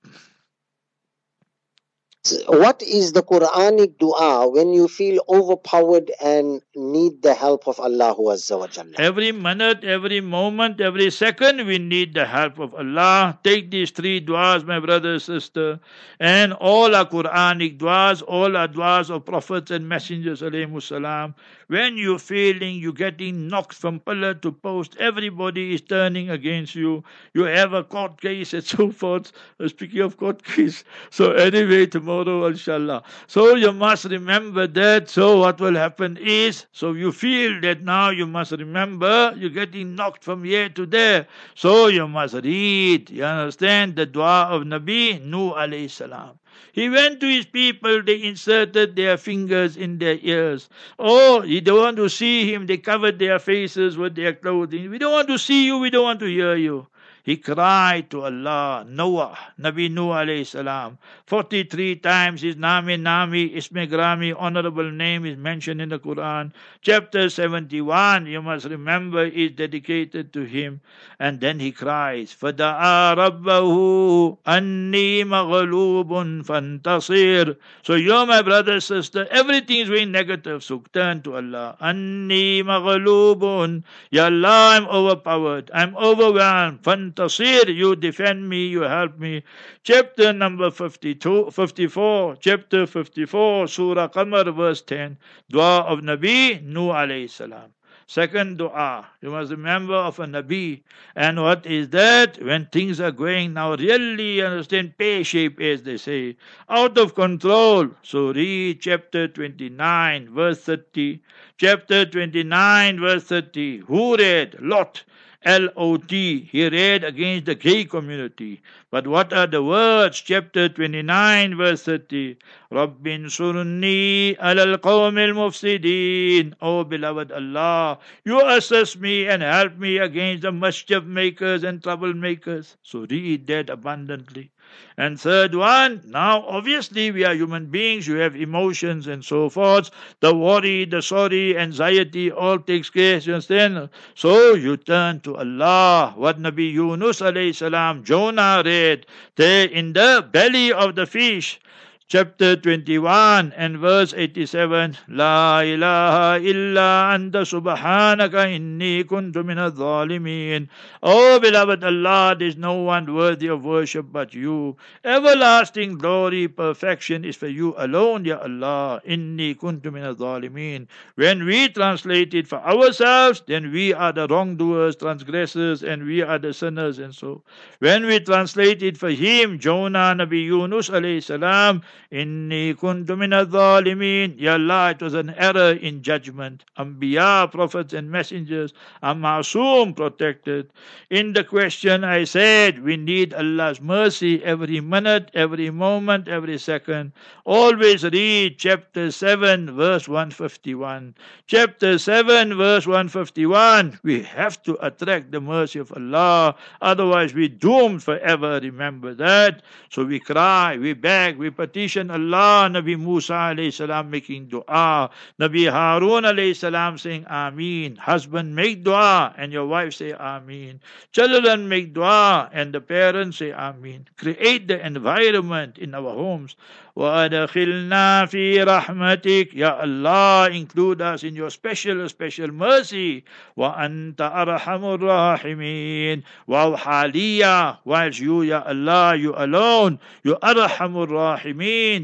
What is the Quranic dua when you feel overpowered and need the help of Allah Azza wa Jalla? Every minute, every moment, every second, we need the help of Allah. Take these three duas, my brother, sister, and all our Quranic duas, all our duas of prophets and messengers, salam. When you're feeling you're getting knocked from pillar to post, everybody is turning against you. You have a court case and so forth. Speaking of court case, so anyway, tomorrow, inshallah. So you must remember that. So what will happen is, so you feel that now you must remember you're getting knocked from here to there. So you must read, you understand, the dua of Nabi Nuh alayhi salam. He went to his people, they inserted their fingers in their ears. Oh, you don't want to see him, they covered their faces with their clothing. We don't want to see you, we don't want to hear you. He cried to Allah, Noah, Nabi Nuh alayhi salam. 43 times his Nami Nami Isme Grami, honorable name is mentioned in the Quran. Chapter 71, you must remember, is dedicated to him. And then he cries, فَدَعَى رَبَّهُ أَنِّي مَغْلُوبٌ فَانْتَصِرْ So you, my brother, sister, everything is very negative, so turn to Allah. أَنِّي مَغْلُوبٌ Ya Allah, I'm overpowered, I'm overwhelmed. Fantasir, you defend me, you help me. Chapter number 52, 54, chapter 54, Surah Qamar, verse 10, Dua of Nabi Nuh alayhi salam. Second dua, you must remember of a Nabi. And what is that? When things are going now really, understand, pear shape as they say, out of control. So read chapter 29, verse 30. Chapter 29, verse 30. Who read? Lot. L-O-T. He read against the gay community. But what are the words? Chapter 29, verse 30. Rabbin surni alal qawmil mufsidin. Oh, beloved Allah, you assist me and help me against the mischief makers and troublemakers. So read that abundantly. And third one, now obviously we are human beings, you have emotions and so forth. The worry, the sorry, anxiety all takes place, you understand? So you turn to Allah. What Nabi Yunus alayhi salam, Jonah read, there in the belly of the fish chapter 21 and verse 87 La ilaha illa anta subhanaka inni kuntu min zalimin. Oh beloved Allah there is no one worthy of worship but you. Everlasting glory perfection is for you alone ya Allah. Inni kuntu min zalimin. When we translate it for ourselves then we are the wrongdoers transgressors and we are the sinners and so. When we translate it for him Jonah Nabi Yunus alayhi salam Inni kuntu min al-zalimin. Ya Allah, it was an error in judgment. Anbiya, prophets and messengers are masoom, protected. In the question I said, we need Allah's mercy every minute, every moment, every second. Always read chapter 7, verse 151. Chapter 7, verse 151. We have to attract the mercy of Allah. Otherwise, we're doomed forever. Remember that. So we cry, we beg, we petition Allah, Nabi Musa alayhi salam making dua, Nabi Harun alayhi salam saying Ameen. Husband make dua and your wife say Ameen. Children make dua and the parents say Ameen. Create the environment in our homes. وَأَدْخِلْنَا فِي رَحْمَتِكَ Ya Allah, include us in your special, special mercy. وَأَنْتَ أَرْحَمُ الرَّاحِمِينَ وَالْحَالِيَّةِ Whilst you, Ya Allah, you alone, you أَرْحَمُ الرَّاحِمِينَ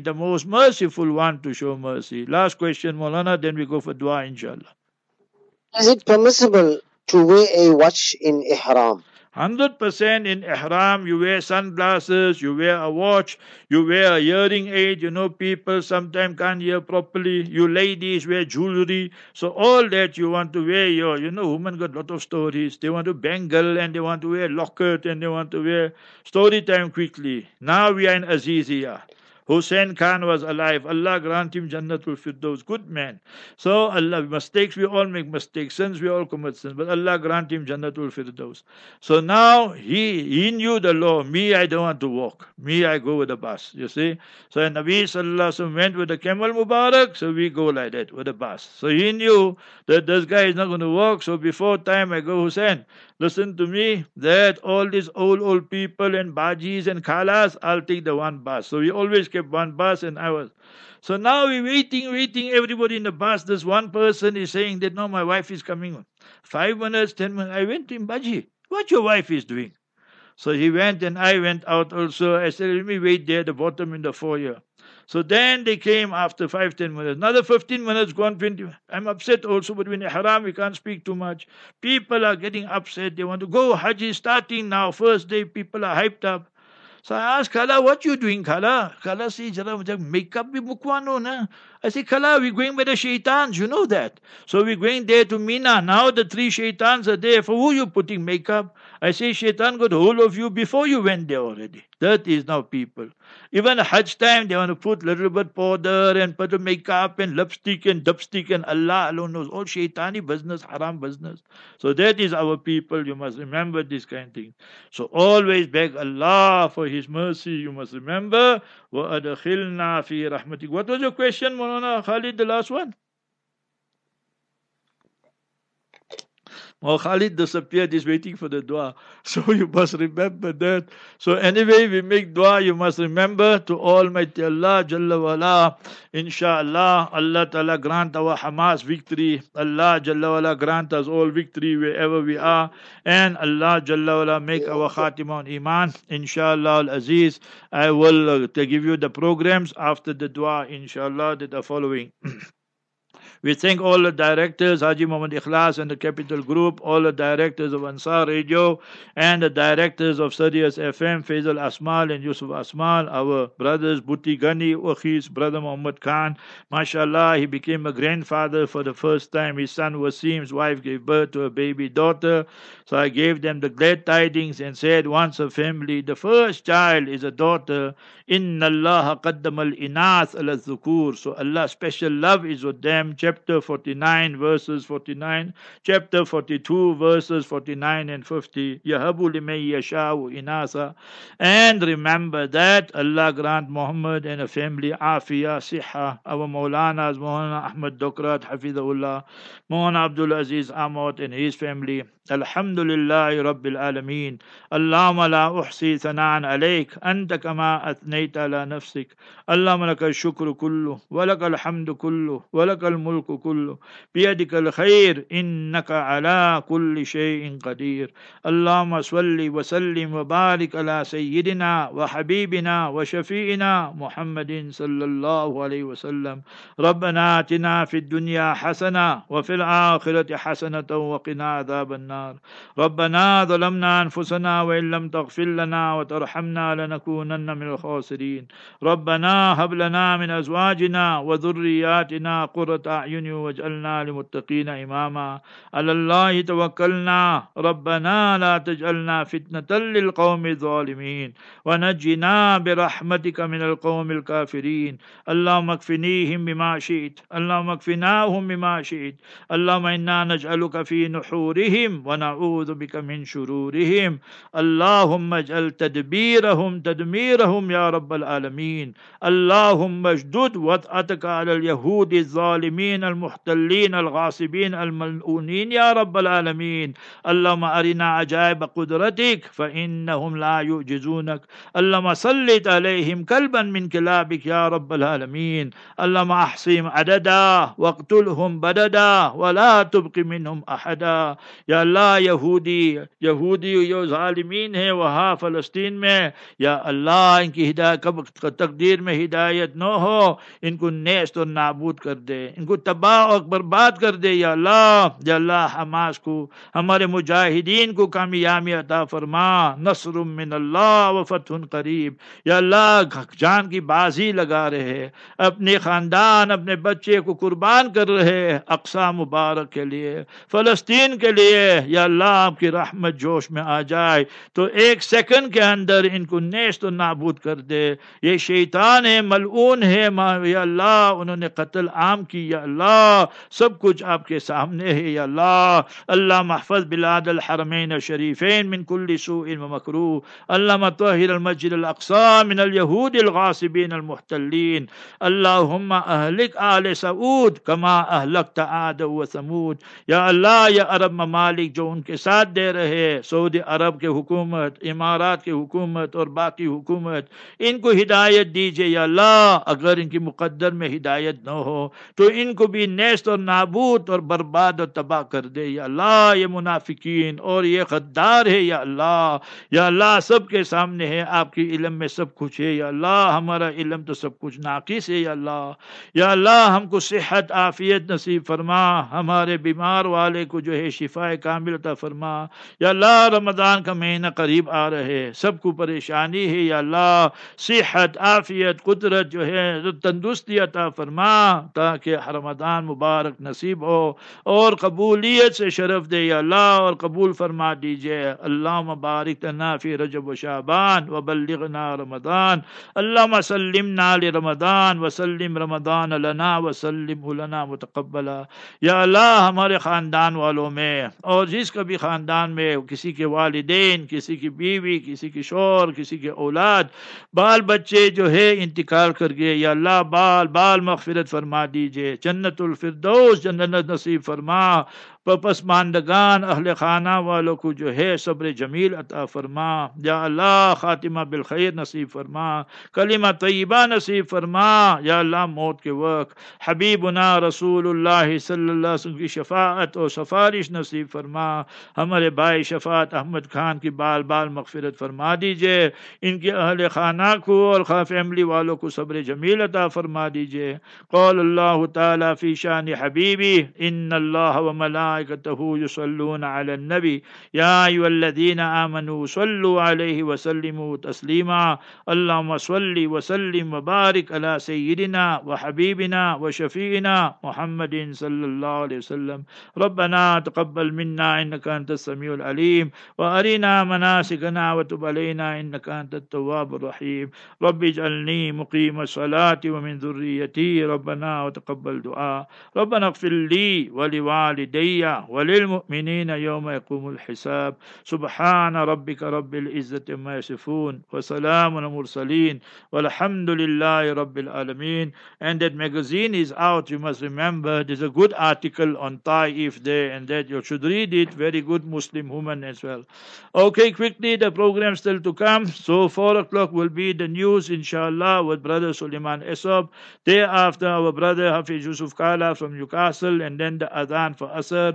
the most merciful one to show mercy. Last question, Molana, then we go for dua, inshallah. Is it permissible to wear a watch in ihram? 100% in ihram, you wear sunglasses, you wear a watch, you wear a hearing aid. You know, people sometimes can't hear properly. You ladies wear jewelry. So all that you want to wear your, you know, women got a lot of stories. They want to bangle and they want to wear locket and they want to wear story time quickly. Now we are in Azizia. Hussein Khan was alive. Allah grant him Jannatul Firdaus. Good man. So Allah, mistakes, we all make mistakes. Sins, we all commit sins. But Allah grant him Jannatul Firdaus. So now he, he knew the law. Me, I don't want to walk. Me, I go with the bus. You see? So Nabi Sallallahu Alaihi went with the camel Mubarak. So we go like that with the bus. So he knew that this guy is not going to walk. So before time I go, Hussein, listen to me, that all these old, old people and bajis and khalas, I'll take the one bus. So we always kept one bus and I was. So now we're waiting, waiting, everybody in the bus. This one person is saying that no, my wife is coming. Five minutes, ten minutes. I went to him, Baji, what your wife is doing? So he went and I went out also. I said, let me wait there at the bottom in the foyer. So then they came after five, ten minutes. Another 15 minutes gone, 20. I'm upset also, but when haram, we can't speak too much. People are getting upset. They want to go. Hajj is starting now. First day, people are hyped up. So I asked Khala, what you doing, Khala? Khala says, jara makeup bhi mukwano na. I say, Khala, we're going by the shaitans, you know that. So we're going there to Mina. Now the three shaitans are there. For who you putting makeup? I say, shaitan got hold of you before you went there already. That is now people. Even Hajj time, they want to put little bit powder and put makeup and lipstick and dipstick and Allah alone knows. All shaitani business, haram business. So that is our people. You must remember this kind of thing. So always beg Allah for His mercy. You must remember. وَأَدْخِلْنَا فِي رَحْمَتِكَ What was your question, Maulana Khalid, the last one? Well, Khalid disappeared, he's waiting for the dua. So you must remember that. So anyway, we make dua, you must remember to Almighty Allah, Jalla wala, inshallah, Allah Ta'ala grant our Hamas victory. Allah Jalla wala grant us all victory wherever we are. And Allah Jalla wala make our khatimah on iman. Inshallah al-Aziz, I will uh, give you the programs after the dua, inshallah, that are following. We thank all the directors, Haji Muhammad Ikhlas and the Capital Group, all the directors of Ansar Radio, and the directors of Sirius FM, Faisal Asmal and Yusuf Asmal, our brothers Buti Gani, Ukhis, brother Muhammad Khan. MashaAllah, he became a grandfather for the first time. His son Wasim's wife gave birth to a baby daughter. So I gave them the glad tidings and said, once a family, the first child is a daughter. Inna Allah qaddam al inath al zukur. So Allah's special love is with them chapter 49, verses 49, chapter 42, verses 49 and 50. Yahabu limay yasha'u inasa. And remember that Allah grant Muhammad and a family afiyah, siha. Our Maulanas, Maulana Ahmad Dokrat, Hafidahullah, Maulana Abdul Aziz Ahmad and his family. الحمد لله رب العالمين اللهم لا أحصي ثناء عليك أنت كما أثنيت على نفسك اللهم لك الشكر كله ولك الحمد كله ولك الملك كله. بيدك الخير إنك على كل شيء قدير. اللهم صل وسلم وبارك على سيدنا وحبيبنا وشفيئنا محمد صلى الله عليه وسلم. ربنا آتنا في الدنيا حسنة وفي الآخرة حسنة وقنا عذاب النار. ربنا ظلمنا أنفسنا وإن لم تغفر لنا وترحمنا لنكونن من الخاسرين. ربنا هب لنا من أزواجنا وذرياتنا قرة أعين واجعلنا للمتقين إماما. على الله توكلنا. ربنا لا تجعلنا فتنة للقوم الظالمين. ونجنا برحمتك من القوم الكافرين. اللهم اكفنيهم بما شئت. اللهم اكفناهم بما شئت. اللهم إنا نجعلك في نحورهم ونعوذ بك من شرورهم. اللهم اجعل تدبيرهم تدميرهم يا رب العالمين. اللهم اشدد وطأتك على اليهود الظالمين المسلمين المحتلين الغاصبين الملؤونين يا رب العالمين. اللهم أرنا عجائب قدرتك فإنهم لا يعجزونك. اللهم سلط عليهم كلبا من كلابك يا رب العالمين. اللهم أحصهم عددا واقتلهم بددا ولا تبق منهم أحدا. يا الله يهودي يهودي یہ ظالمین ہیں وہاں فلسطین میں یا اللہ ان کی ہدایت تقدیر میں ہدایت نہ ہو إن کو نیست اور نابود کر دے. إن کو تباہ اور برباد کر دے، یا اللہ یا اللہ، حماس کو، ہمارے مجاہدین کو کامیابی عطا فرما۔ نصر من اللہ و فتح قریب۔ یا اللہ جان کی بازی لگا رہے۔ اپنے خاندان، اپنے بچے کو قربان کر رہے اقسام مبارک کے لیے، فلسطین کے لیے۔ یا اللہ، آپ کی رحمت جوش میں آ جائے۔ تو ایک سیکنڈ کے اندر ان کو نیست و نابود کر دے۔ یہ شیطان ہے، ملعون ہے یا اللہ، انہوں نے قتل عام کی، یا اللہ، سب کچھ آپ کے سامنے ہے یا اللہ اللہ محفظ بلاد الحرمین الشریفین من کل سوء ومکرو اللہ طهر المسجد الاقصى من اليهود الغاصبين المحتلين اللهم اهلك آل سعود كما اهلكت عاد وثمود یا اللہ، یا عرب ممالک جو ان کے ساتھ دے رہے، سعودی عرب کے حکومت، امارات کے حکومت اور باقی حکومت، ان کو ہدایت دیجیے یا اللہ، اگر ان کی مقدر میں ہدایت نہ ہو تو ان کو کو بھی نیست اور نابود اور برباد اور تباہ کر دے، یا اللہ، یہ منافقین، اور یہ غدار ہے، یا اللہ یا اللہ، سب کے سامنے ہے، آپ کے علم میں سب کچھ ہے، یا اللہ، ہمارا علم تو سب کچھ ناقص ہے، یا اللہ یا اللہ، ہم کو صحت، عافیت نصیب فرما، ہمارے بیمار والے کو جو ہے شفا کامل عطا فرما، یا اللہ، رمضان کا مہینہ قریب آ رہے، سب کو پریشانی ہے، یا اللہ، صحت، عافیت، قدرت جو ہے، تندرستی عطا فرما، تاکہ حرم رمضان مبارک نصیب ہو اور قبولیت سے شرف دے یا اللہ اور قبول فرما دیجیے۔ اللہ مبارک لنا فی رجب و شعبان و بلغنا رمضان۔ اللہ سلمنا لرمضان وسلم رمضان لنا وسلم لنا متقبلا۔ یا اللہ ہمارے خاندان والوں میں اور جس کا بھی خاندان میں کسی کے والدین، کسی کی بیوی، کسی کی شور، کسی کے اولاد، بال بچے جو ہے انتقال کر گئے یا اللہ بال بال مغفرت فرما دیجیے۔ چند जन्नतुल फिरदौस जन्नत नसीब फरमा پسماندگان اہل خانہ والوں کو جو ہے صبر جمیل عطا فرما۔ یا اللہ، خاتمہ بالخیر نصیب فرما۔ کلمہ طیبہ نصیب فرما۔ یا اللہ، موت کے وقت۔ حبیبنا رسول اللہ صلی اللہ علیہ وسلم کی شفاعت اور سفارش نصیب فرما۔ ہمارے بھائی شفاعت احمد خان کی بال بال مغفرت فرما دیجیے۔ ان کے اہل خانہ کو اور خواہ فیملی والوں کو صبر جمیل عطا فرما دیجیے۔ قول اللہ تعالیٰ فی شان حبیبی، ان اللہ و ملائکہ وملائكته يصلون على النبي. يا أيها الذين آمنوا صلوا عليه وسلموا تسليما. اللهم صل وسلم وبارك على سيدنا وحبيبنا وشفينا محمد صلى الله عليه وسلم. ربنا تقبل منا إنك أنت السميع العليم. وأرنا مناسكنا وتب علينا إنك أنت التواب الرحيم. رب اجعلني مقيم الصلاة ومن ذريتي. ربنا وتقبل دعاء. ربنا اغفر لي ولوالدي. وللمؤمنين يوم يقوم الحساب سبحان ربك رب العزة ما يصفون وسلام على المرسلين والحمد لله رب العالمين and that magazine is out you must remember there's a good article on Taif there and that you should read it very good Muslim woman as well okay quickly the program still to come so four o'clock will be the news inshallah with brother Suleiman Esop thereafter our brother Hafiz Yusuf Kala from Newcastle and then the adhan for Asr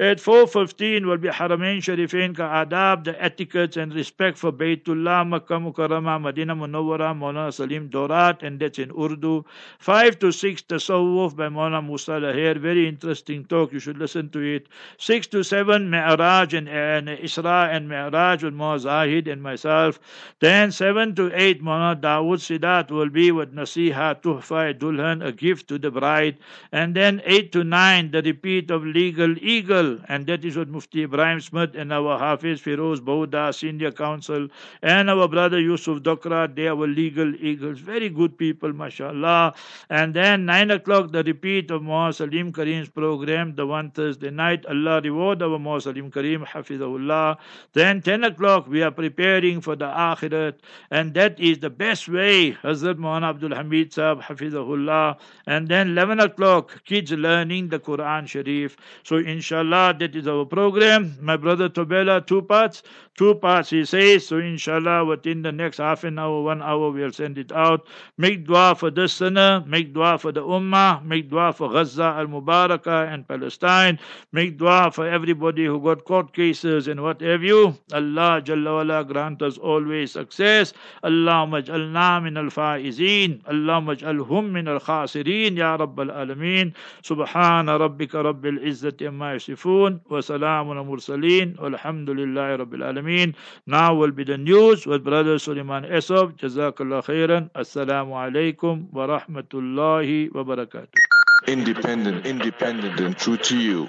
at 4.15 will be Haramain Sharifain ka adab the etiquettes and respect for Baytullah Makkah Mukarrama Madina Munawwara Mona Salim Dorat and that's in Urdu. 5 to 6 Tasawwuf by Mona Musa Lahir very interesting talk you should listen to it. 6 to 7 Mi'raj and, and Isra and Mi'raj with Moha Zahid and myself. Then 7 to 8 Mona Dawood Sidat will be with Nasiha Tuhfa Dulhan a gift to the bride. And then 8 to 9 the repeat of Legal Eagle and that is what Mufti Ibrahim Smith and our Hafiz Firoz Bauda Senior Counsel and our brother Yusuf Dokra they are Legal Eagles. Very good people mashallah. And then 9 o'clock the repeat of Moha Salim Kareem's program the one Thursday night. Allah reward our Moha Salim Kareem Hafizahullah. Then 10 o'clock we are preparing for the Akhirat and that is the best way Hazrat Mohan Abdul Hamid Sahab Hafizahullah. And then 11 o'clock kids learning the Quran Sharif. So inshallah, that is our program. My brother Tobela, two parts. Two parts, he says. So, inshallah, within the next half an hour, one hour, we'll send it out. Make dua for this sinner. Make dua for the Ummah. Make dua for Gaza al Mubarakah and Palestine. Make dua for everybody who got court cases and what have you. Allah Jalla wala grant us always success. Allahumma ij'alna min al-faizin. Allahumma ij'alhum min al-khasirin. Ya Rabbal Alameen. Subhana rabbika rabbil ما يصفون وسلام على المرسلين والحمد لله رب العالمين. Now will be the news with brother Sulaiman Esop جزاك الله خيرا السلام عليكم ورحمة الله وبركاته independent independent and true to you.